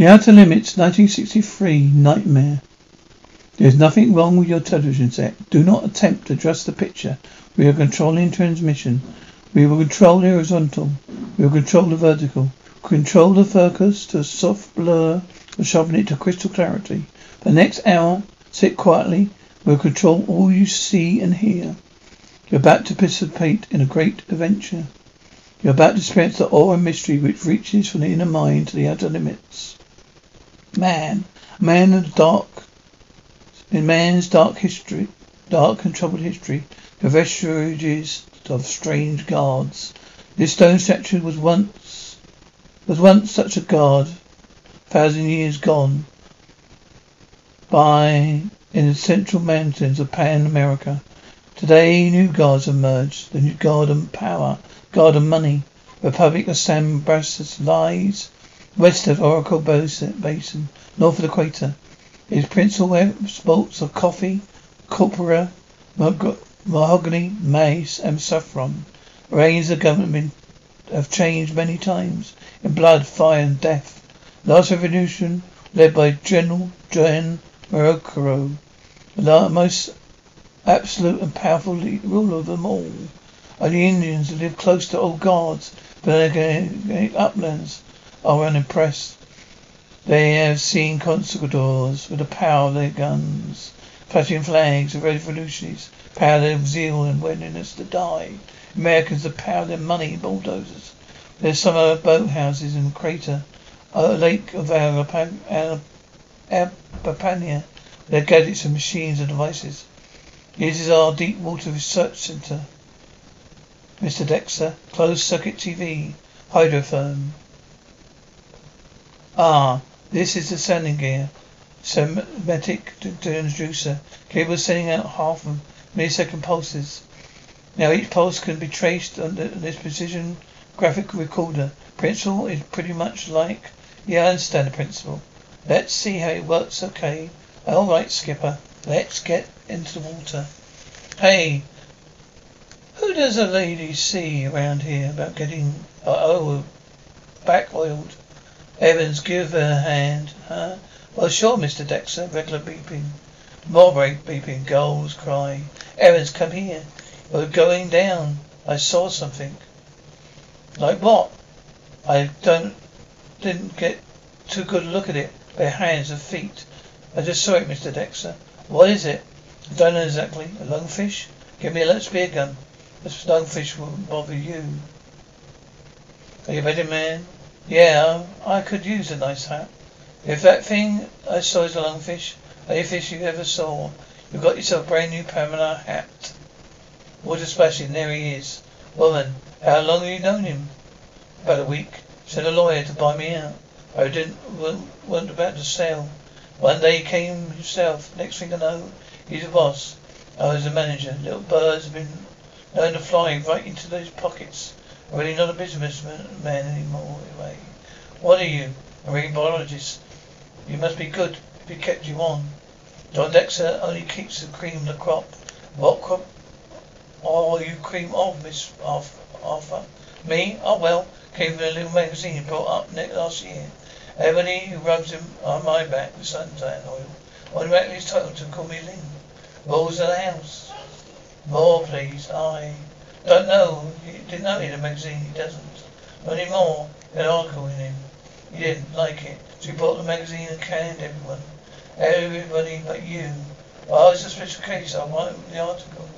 The Outer Limits 1963 Nightmare. There's nothing wrong with your television set. Do not attempt to adjust the picture. We are controlling transmission. We will control the horizontal. We will control the vertical. Control the focus to a soft blur or sharpen it to crystal clarity. For the next hour, sit quietly. We'll control all you see and hear. You're about to participate in a great adventure. You're about to experience the awe and mystery which reaches from the inner mind to the outer limits. Man, man the dark, in man's dark history, dark and troubled history, the vestiges of strange gods. This stone statue was once, was once such a god, thousand years gone by in the central mountains of Pan America. Today, new gods emerged. The new god of power, god of money. Republic of San Bras lies west of Oracle Basin, north of the equator. Its principal exports of coffee, copra, mahogany, maize, and saffron. Reigns of government have changed many times in blood, fire, and death. Last revolution, led by General Juan Mercurio, the most absolute and powerful ruler of them all, are the Indians who live close to old guards, but their uplands Oh, are unimpressed. They have seen conquistadors with the power of their guns, flashing flags of revolutionaries, power of their zeal and willingness to die. Americans the power of their money bulldozers. There's some of boathouses in crater, a lake of Arapania, their gadgets and machines and devices. This is our deep water research center. Mr. Dexter, closed circuit TV, hydrophone. Ah, this is the sending gear. Semantic transducer. Cable sending out half of millisecond pulses. Now each pulse can be traced on this precision graphic recorder. Principle is pretty much like yeah, I understand the principle. Let's see how it works, okay? All right, Skipper. Let's get into the water. Hey, who does a lady see around here about getting uh, oh back oiled? Evans, give her a hand, huh? Well, sure, Mr. Dexter. Regular beeping. More break beeping. Girls cry. Evans, come here. We're going down. I saw something. Like what? I don't didn't get too good a look at it. Bare hands and feet. I just saw it, Mr. Dexter. What is it? I don't know exactly. A lungfish? Give me a let's-beer gun. This lungfish won't bother you. Are you ready, man? Yeah, I could use a nice hat. If that thing I saw is a lungfish, fish you ever saw, you've got yourself a brand new Panama hat. Water splashing, there he is. Woman, how long have you known him? About a week. Sent a lawyer to buy me out. I didn't weren't about to sell. One day he came himself. Next thing I know, he's a boss. I was a manager. Little birds have been known to fly right into those pockets. Really not a businessman anymore, anyway. What are you? A marine biologist. You must be good he kept you on. John Dexter only keeps the cream of the crop. What crop? Oh, you cream of, Miss Arthur. Me? Oh, well, came from a little magazine brought up next last year. Everybody who rubs him on my back with suntan oil automatically told to call me Lynn. Rules of the house. More, please. I. Don't know. He didn't know he had a magazine. He doesn't. Not anymore. An article in him. He didn't like it. So he bought the magazine and canned everyone. Everybody but you. Well, it's a special case. I want the article.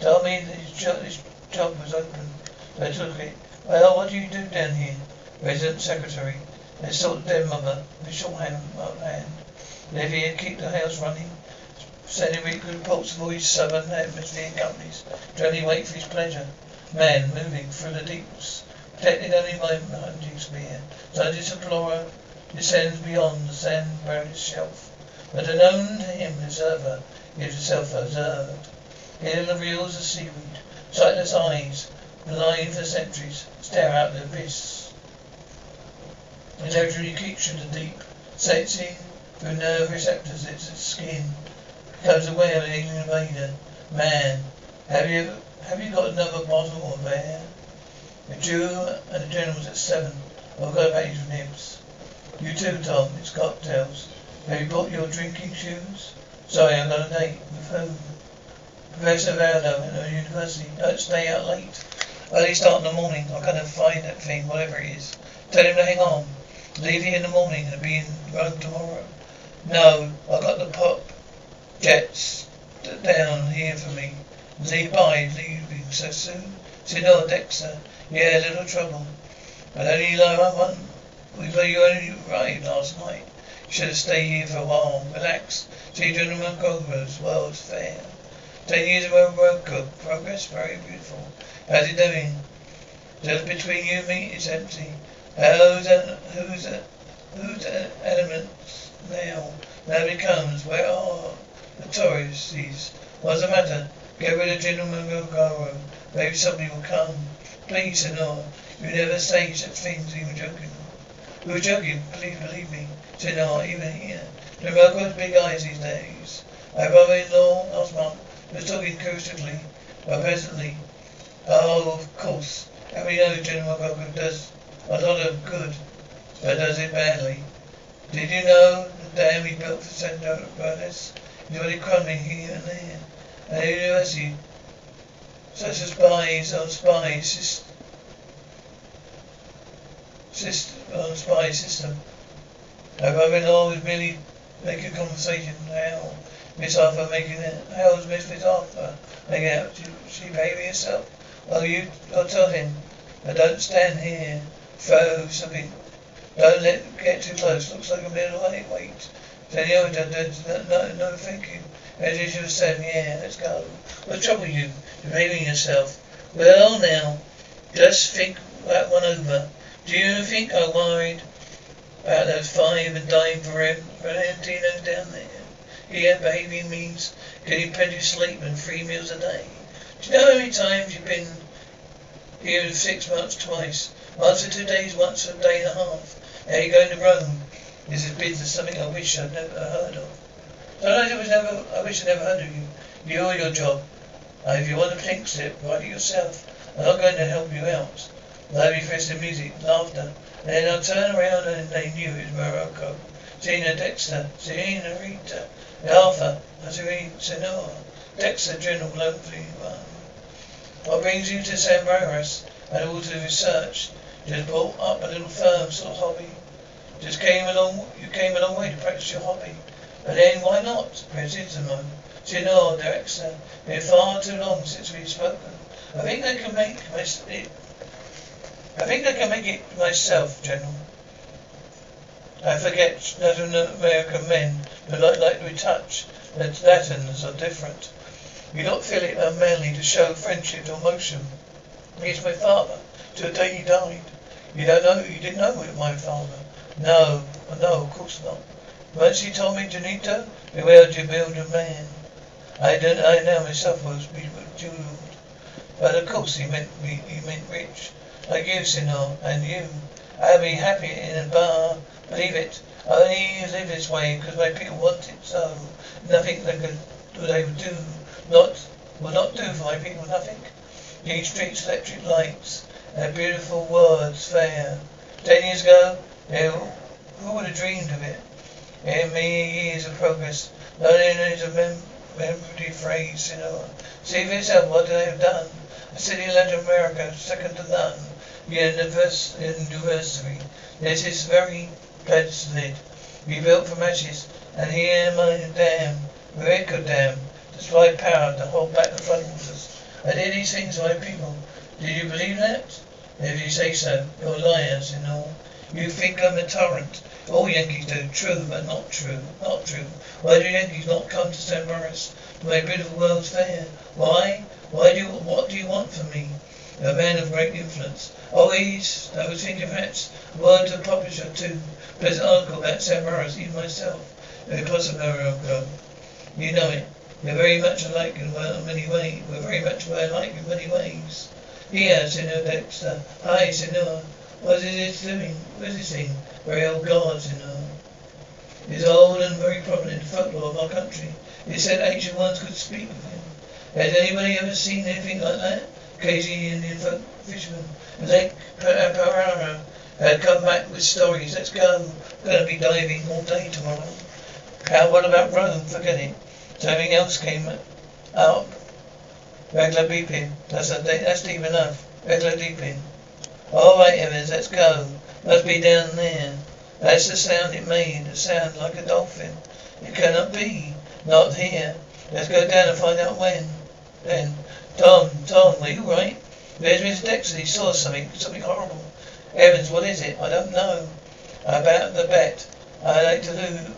Tell me that his job, his job was open. So I took it. Well, what do you do down here? Resident Secretary. Let's sort them mother. The shorthand hand. Live here, keep the house running. Sending weekly reports of all his southern atmosphere companies. Johnny wait for his pleasure. Man moving through the deeps. protected only by hunting spear. So this explorer descends beyond the sand-buried shelf. But unknown to him, observer, gives himself observed. Here the reels of seaweed. Sightless eyes, blind for centuries, stare out the abyss. The to the deep, sensing through nerve receptors its skin. Becomes away of an alien invader. Man, have you have you got another bottle of air? The Jew and the general's at seven. I've got a package of nibs. You too, Tom. It's cocktails. Have you brought your drinking shoes? Sorry, I've got a date. With whom? Professor Valdo at the university. Don't stay out late. Early start in the morning. I'm gonna find that thing, whatever it is. Tell him to hang on. Leave here in the morning and be in Rome tomorrow. No, I got the pop jets down here for me. Leave by leaving so soon. Senor oh, Dexter. Yeah, a little trouble. But only like one. We you only arrived last night. You Should have stayed here for a while. Relax. See Gentleman Grover's World's Fair. Ten years of road progress, very beautiful. How's it doing? Just between you and me, it's empty. How's that, who's that, who's that elements now? Nobody comes. Where are the tourists? He's... What's the matter? Get rid of Gentleman Goro. Maybe somebody will come. Please, Senor. You never say such things, even joking. We were joking, please believe me. No, even here. The America's big eyes these days. My brother-in-law last month was talking acoustically, but presently, oh, of course, every know General Goku does a lot of good, but does it badly. Did you know the dam he built for Sandro Brothers is already crumbling here and there? And the university, such as spies on spies, system, on spy system. My brother-in-law was merely making conversation. How? Miss Arthur making it. How's Miss Miss Arthur making out? She, she behaving herself? Well, you, I'll tell him. But don't stand here. Throw something. Don't let get too close. Looks like a middle weight. Wait. Senor, no, no, no, thank you. As you have said, yeah, let's go. What trouble you? Behaving yourself. Well, now, just think that one over. Do you think I worried about those five and dying for him, Valentino down there? Here, behaving means getting plenty of sleep and three meals a day. Do you know how many times you've been here in six months twice? Once for two days, once for a day and a half. Now you're going to Rome. This is business, something I wish I'd never heard of. Sometimes I, was never, I wish I'd never heard of you. You or your job. Now, if you want a pink slip, write it yourself. I'm not going to help you out. Lively festive music, laughter. Then I turned around and they knew it was Mercurio. Gina Dexter, Serena Rita, Arthur, Serena Senora, Dexter General Lonely One. What brings you to San Barras and all to research? Just brought up a little firm sort of hobby. Just came along, you came a long way to practice your hobby. But then why not? President Senor Dexter, been far too long since we've spoken. I think I can make it I think I can make it myself, General. I forget that American men not like to be touched. That Latins are different. You don't feel it uh, unmanly to show friendship or emotion. He's my father. To the day he died. You don't know, you didn't know my father. No, no, of course not. Once you told me, Janito, beware to build a man. I don't, I know myself was bejeweled. But of course he meant me, he meant rich. Like you, Senor, and you. I'll be happy in a bar. Believe it. I only live this way because my people want it so. Nothing they could they would do not will not do for my people. Nothing. These streets, electric lights, and beautiful words fair. Ten years ago, who would have dreamed of it? In many years of progress, only is a mem- memory phrase, you know. See for yourself what they have done. A city in Latin America, second to none university. This is very placid. Rebuilt from ashes, and here my dam, Rico Dam, supply power to hold back the floodwaters. I did these things for my people. Did you believe that? If you say so, you're liars you all. You think I'm a torrent. All Yankees do. True, but not true. Not true. Why do Yankees not come to San Boris? My beautiful world's fair. Why? Why do you, what do you want from me? a man of great influence. Always, I was thinking perhaps one to publish a two pleasant article about Sam Burrows, even myself. Very possible, ago. You know it. We're very much alike in many ways. We're very much alike in many ways. Here, Senor Dexter. Hi, Senor. What is this doing? What is this thing? Very old guard, Senor. It's old and very prominent in folklore of our country. It said ancient ones could speak with him. Has anybody ever seen anything like that? Casey Indian fisherman Lake Parara had come back with stories. Let's go. Gonna be diving all day tomorrow. How, what about Rome? Forget it. Something else came up. Regular beeping. That's a, that's deep enough. Regular All right, Evans, let's go. Must be down there. That's the sound it made. It sound like a dolphin. It cannot be. Not here. Let's go down and find out when. Then, Tom, Tom, are you right? There's Mr. Dexter. He saw something, something horrible. Evans, what is it? I don't know. About the bet. I like to lose.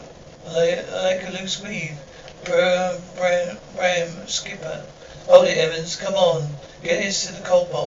I like a loose weave. Bram, Bram, Skipper. Hold it, Evans. Come on. Get this to the cold box.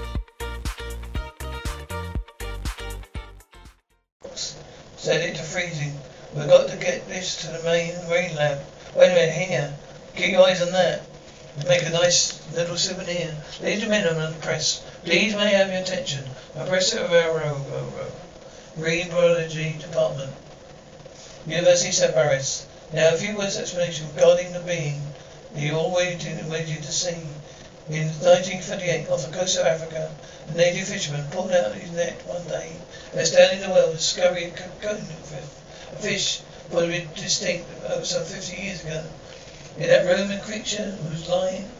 Set it to freezing. We've got to get this to the main rain lab. Wait a minute, here. Keep your eyes on that. Make a nice little souvenir. Ladies and gentlemen of the press, please may I have your attention. Professor Railroad, Green Biology Department, University of. Paris. Now a few words of explanation regarding the being you all waited, waited to see. In 1938, off the coast of Africa, a native fisherman pulled out his net one day and standing in the well discovered a cone a fish probably distinct over some 50 years ago. In that room, a creature was lying.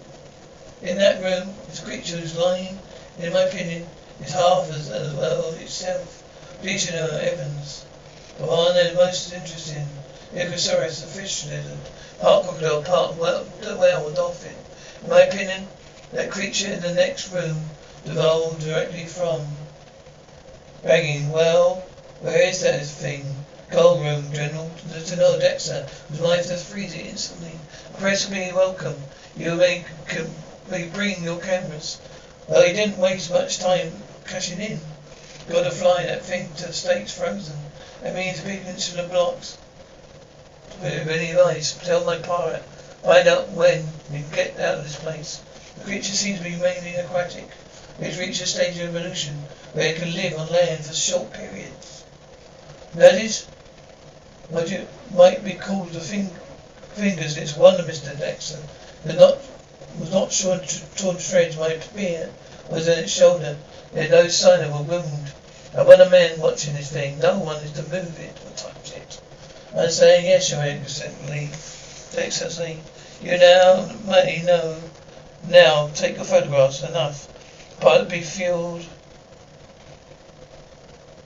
In that room, this creature was lying. In my opinion, is half as, as well itself. Please, know, Evans. The one is most interesting, Ichthyosaurus, the fish lizard, part crocodile, part whale, whale or dolphin. In my opinion, that creature in the next room devolved directly from begging. Well, where is that thing? Cold room, General. Lieutenant Dexter, whose life does freeze it instantly. Press me welcome. You may, may bring your cameras. Well, he didn't waste much time cashing in. Got to fly that thing to the States frozen. That means big insular blocks. With any advice, tell my pirate. Find out when we get out of this place. The creature seems to be mainly aquatic. It's reached a stage of evolution where it can live on land for short periods. That is what you might be called the fing- fingers. It's wonder, Mr. Dexter. The not was not sure torn shreds my spear was on its shoulder. There's no sign of a wound. And when a man watching this thing. No one is to move it or touch it. I say, yes, your excellency. Excellency. You now may know. Now, take your photographs. Enough. Pilot be fueled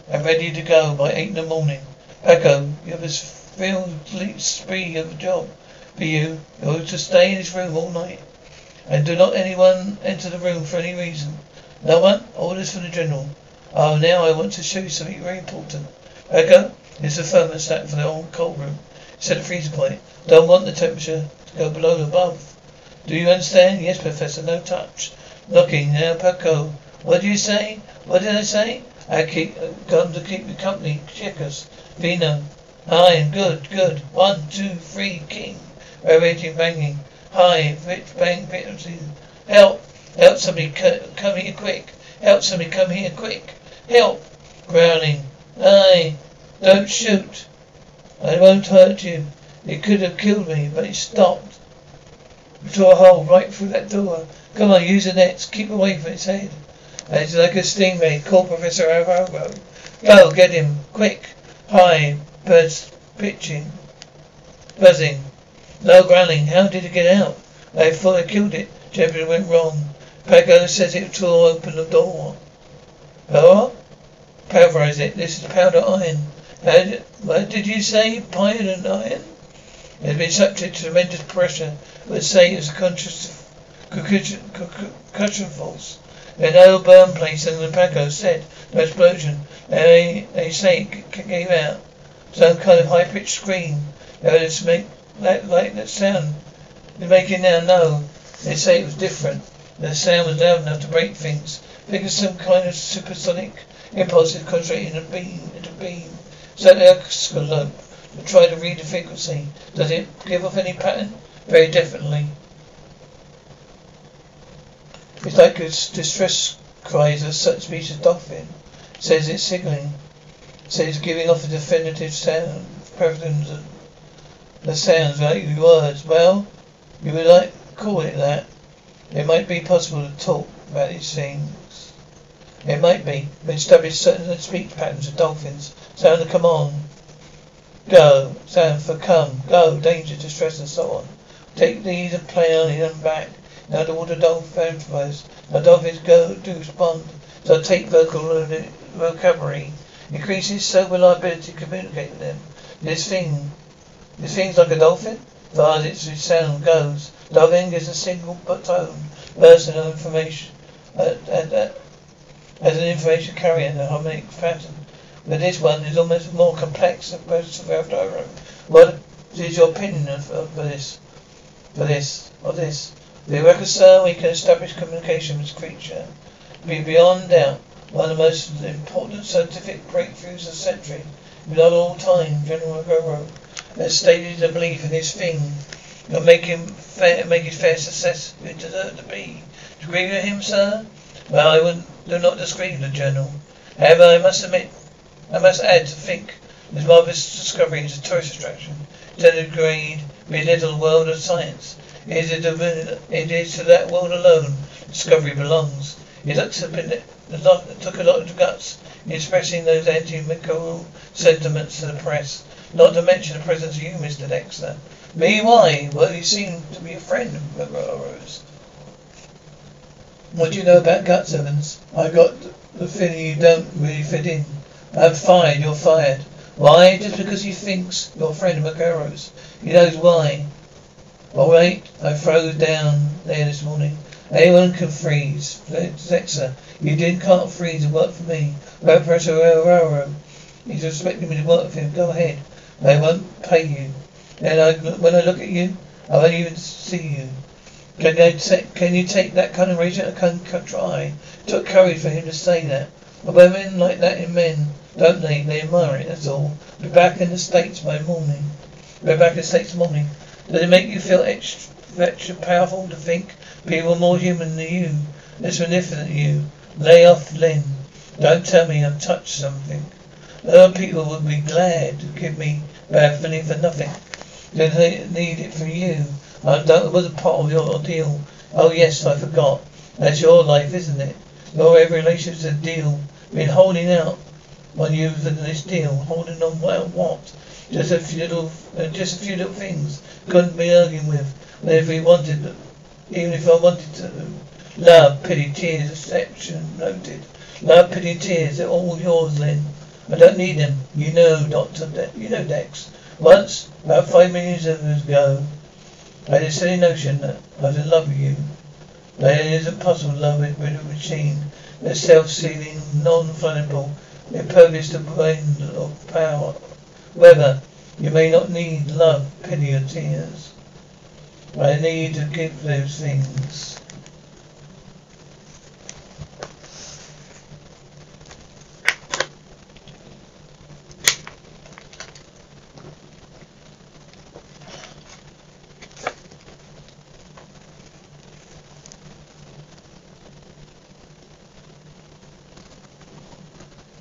and ready to go by eight in the morning. Echo, you have a field spree of a job for you. You're to stay in this room all night. And do not anyone enter the room for any reason. No one? Orders from the general. Oh, now I want to show you something very important. Echo, it's a thermostat for the old cold room. Set a freezer point. Don't want the temperature to go below the above. Do you understand? Yes, Professor. No touch. Looking now, Paco. What do you say? What did I say? I keep uh, come to keep you company. Checkers. Vino. Hi, good, good. One, two, three, king. Vibrating, banging. Hi, rich, bang, penalty. Help! Help somebody come here quick. Help somebody come here quick. Help! Growling. Aye. Don't shoot. I won't hurt you. It could have killed me, but it stopped. We tore a hole right through that door. Come on, use the nets. Keep away from its head. And it's like a stingray. Call Professor Alvaro. Go, get him. Quick. Hi, birds pitching, buzzing. Low growling. How did it get out? I thought I killed it. Champion went wrong. Paco says it tore open the door. Power? Paraphrase it. This is powder iron. What did you say? And iron? It has been subject to tremendous pressure. But say it was a conscious concussion force. There's no burn place and the Paco said no explosion. They, they say it came out. Some kind of high pitched scream. They just make that like that sound. They're making now no. They say it was different. The sound was loud enough to break things. Think of some kind of supersonic impulse concentrating a beam into beam. So the oscilloscope to try to read the frequency. Does it give off any pattern? Very definitely. It's like a distress cries of such species of dolphin. Says it's signaling. Says giving off a definitive sound. Preference of the sounds like words. Well, you would like call it that. It might be possible to talk about these things. It might be. We established certain speech patterns of dolphins. Sound the come on. Go. Sound for come. Go. Danger, distress, and so on. Take these and play on them back. Now the water dolphin first. Now dolphins go to respond. So take vocal vocabulary. Increases so reliability to communicate with them. This thing, this thing's like a dolphin. Far as its sound goes, Loving is a single tone, burst of information. Uh, and, uh, as an information carrier in a harmonic pattern. But this one is almost more complex than most of our. What is your opinion of, of this? For this? Or this? Do you reconcile we can establish communication with creature? Be beyond doubt one of the most important scientific breakthroughs of the century. Without all time, General Goro has stated a belief in this thing. You're making fair, making fair success. You deserve to be. Do you agree with him, sir? Well, I would do not disagree with the Journal. However, I must admit, I must add to think this marvelous discovery is a tourist attraction. To the grade, be little world of science. It is, it is to that world alone discovery belongs. It looks a bit, a lot, took a lot of guts in expressing those anti-Mercurio sentiments to the press. Not to mention the presence of you, Mr. Dexter. Me, why? Well, you seem to be a friend of McGuire's. What do you know about Guts, Evans? I got the feeling you don't really fit in. I'm fired. You're fired. Why? Just because he thinks you're a friend of McGarrow's. He knows why. All right. I froze down there this morning. Anyone can freeze. Zexa, you didn't can't freeze and work for me. About Professor Railroad. He's expecting me to work for him. Go ahead. I won't pay you. And I, when I look at you, I won't even see you. Can you take, can you take that kind of rage? I can try. It took courage for him to say that. But women like that in men, don't they? They admire it, that's all. Be back in the States by morning. Be back in the States morning. Does it make you feel extra, powerful to think people more human than you? Less than you? Lay off, Lynn. Don't tell me I've touched something. Other people would be glad to give me bad feeling for nothing. They need it from you. I don't, it wasn't part of your deal. Oh yes, I forgot. That's your life, isn't it? Your every relationship's a deal. Been holding out on you for this deal. Holding on well what? Just a few little, uh, just a few little things. Couldn't be arguing with. But if we wanted, even if I wanted to, love, pity, tears, exception noted. Love, pity, tears, they're all yours, Lynn. I don't need them. You know, Doctor. De- you know, Dex. Once, about five minutes ago, I had a silly notion that I was in love with you. That it isn't possible to love with a machine that's self-sealing, non-flammable, impervious to wind or power. Whether you may not need love, pity, or tears. But I need to give those things.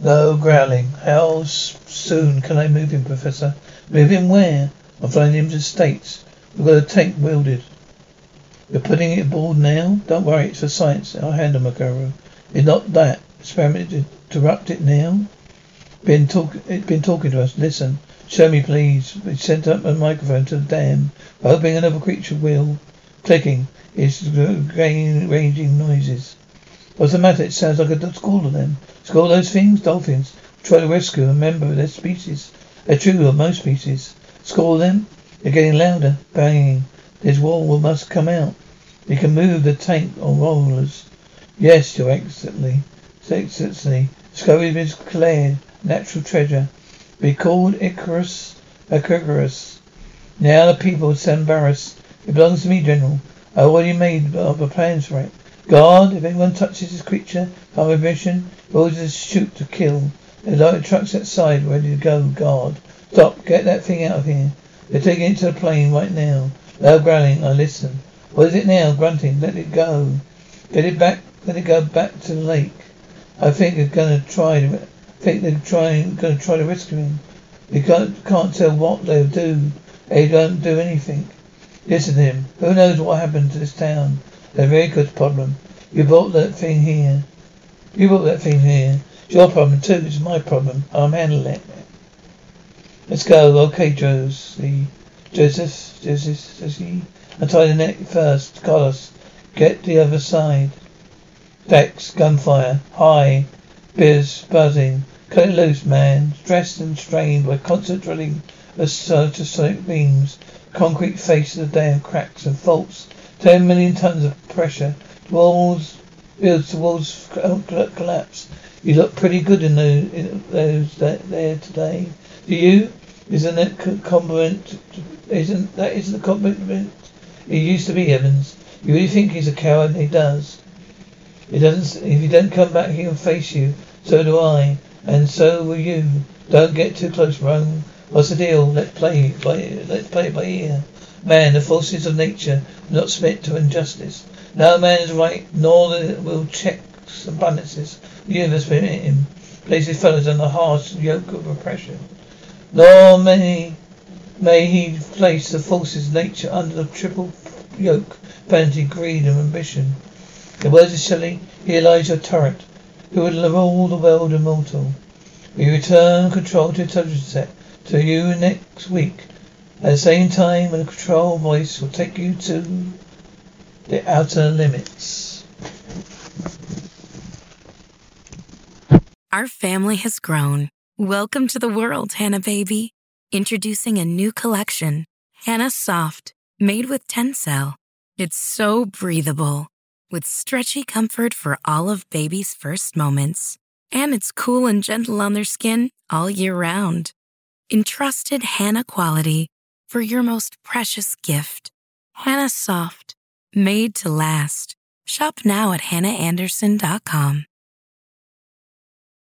No growling. How soon can I move him, Professor? Move him where? I'm flying him to the States. We've got a tank welded. You're putting it aboard now? Don't worry, it's for science. I'll handle Magaro. It's not that. Experiment interrupt it now. Been talk it's been talking to us. Listen. Show me please. We sent up a microphone to the dam. Hoping another creature will. Clicking. It's ranging noises. What's the matter? It sounds like a school to them. School those things? Dolphins. try to rescue a member of their species. A true of most species. Score them? They're getting louder, banging. This wall must come out. We can move the tank on rollers. Yes, Your Excellency. Excellency. Discovery been declared natural treasure. Be called Icarus, Icarus. Now the people of Sambaris. It belongs to me, General. I already made other plans for it. Guard, if anyone touches this creature, come with mission, we'll just shoot to kill. The light truck's outside, ready to go, guard. Stop, get that thing out of here. They're taking it to the plane right now. Loud growling, I listen. What is it now? Grunting, let it go. Get it back, let it go back to the lake. I think they're gonna try to, think they're trying, gonna try to rescue him. We can't, can't tell what they'll do. They don't do anything. Listen to him. Who knows what happened to this town? A very good problem. You brought that thing here. You brought that thing here. It's your problem too. It's my problem. I'm handling it. Let's go. Okay, Josie. Joseph, Joseph, Josie. Untie the neck first. Carlos, get the other side. Dex, gunfire. High. Biz, buzzing. Cut it loose, man. Stressed and strained by constant drilling of sonic beams. Concrete face of the dam cracks and faults. Ten million tons of pressure. Walls, builds towards uh, collapse. You look pretty good in those, in those there today. Do you? Isn't that compliment? Isn't that isn't a compliment? He used to be Evans. You really think he's a coward? He does. He doesn't. If he don't come back here and face you, so do I, and so will you. Don't get too close, Rome. What's the deal? Let's play by let's play by ear. Man, the forces of nature will not submit to injustice. No man is right, nor the, will checks and balances. The universe permit him. Places fellows under the harsh yoke of oppression. Nor may may he place the forces of nature under the triple yoke, vanity, greed, and ambition. The words of Shelley, he lies your turret, who would rule the world immortal. We return control to intelligence set to you next week. At the same time, a control voice will take you to the outer limits. Our family has grown. Welcome to the world, Hanna baby. Introducing a new collection, Hanna Soft, made with Tencel. It's so breathable, with stretchy comfort for all of baby's first moments. And it's cool and gentle on their skin all year round. Entrusted Hanna quality for your most precious gift. Hanna Soft, made to last. Shop now at hannaandersson.com.